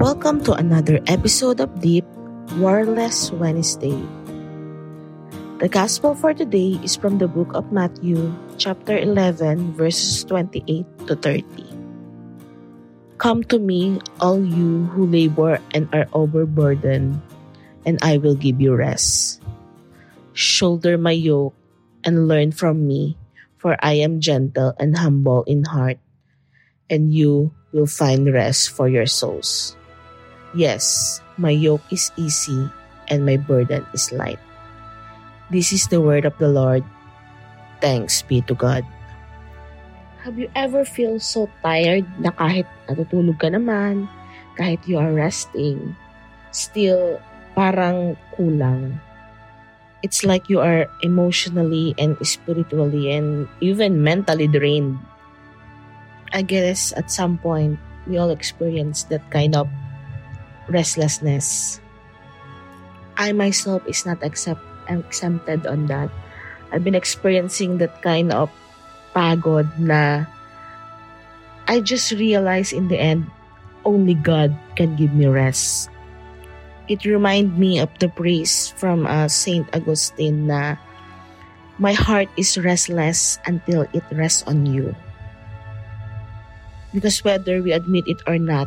Welcome to another episode of Deep Warless Wednesday. The Gospel for today is from the book of Matthew, chapter 11, verses 28 to 30. Come to me, all you who labor and are overburdened, and I will give you rest. Shoulder my yoke and learn from me, for I am gentle and humble in heart and you will find rest for your souls. Yes, my yoke is easy and my burden is light. This is the word of the Lord. Thanks be to God. Have you ever feel so tired na kahit natutulog ka naman, kahit you are resting, still parang kulang? It's like you are emotionally and spiritually and even mentally drained I guess at some point we all experience that kind of restlessness. I myself is not accept exempted on that. I've been experiencing that kind of pagod na I just realized in the end only God can give me rest. It remind me of the praise from uh, Saint Augustine na my heart is restless until it rests on you. Because whether we admit it or not,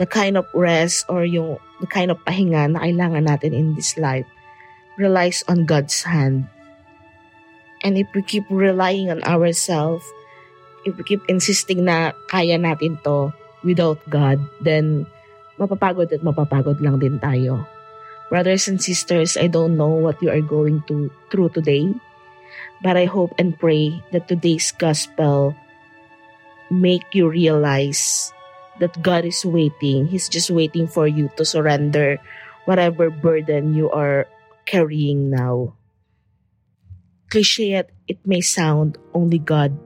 the kind of rest or yung the kind of pahinga na kailangan natin in this life relies on God's hand. And if we keep relying on ourselves, if we keep insisting na kaya natin to without God, then mapapagod at mapapagod lang din tayo. Brothers and sisters, I don't know what you are going to through today, but I hope and pray that today's gospel make you realize that God is waiting. He's just waiting for you to surrender whatever burden you are carrying now. Cliche it may sound, only God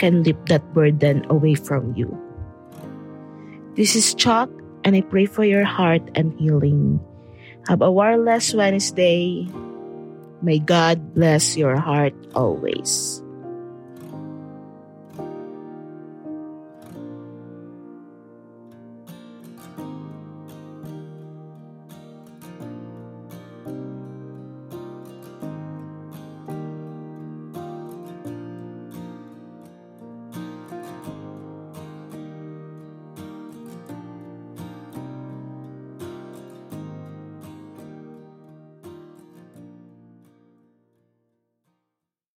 can lift that burden away from you. This is Chuck, and I pray for your heart and healing. Have a wireless Wednesday. May God bless your heart always.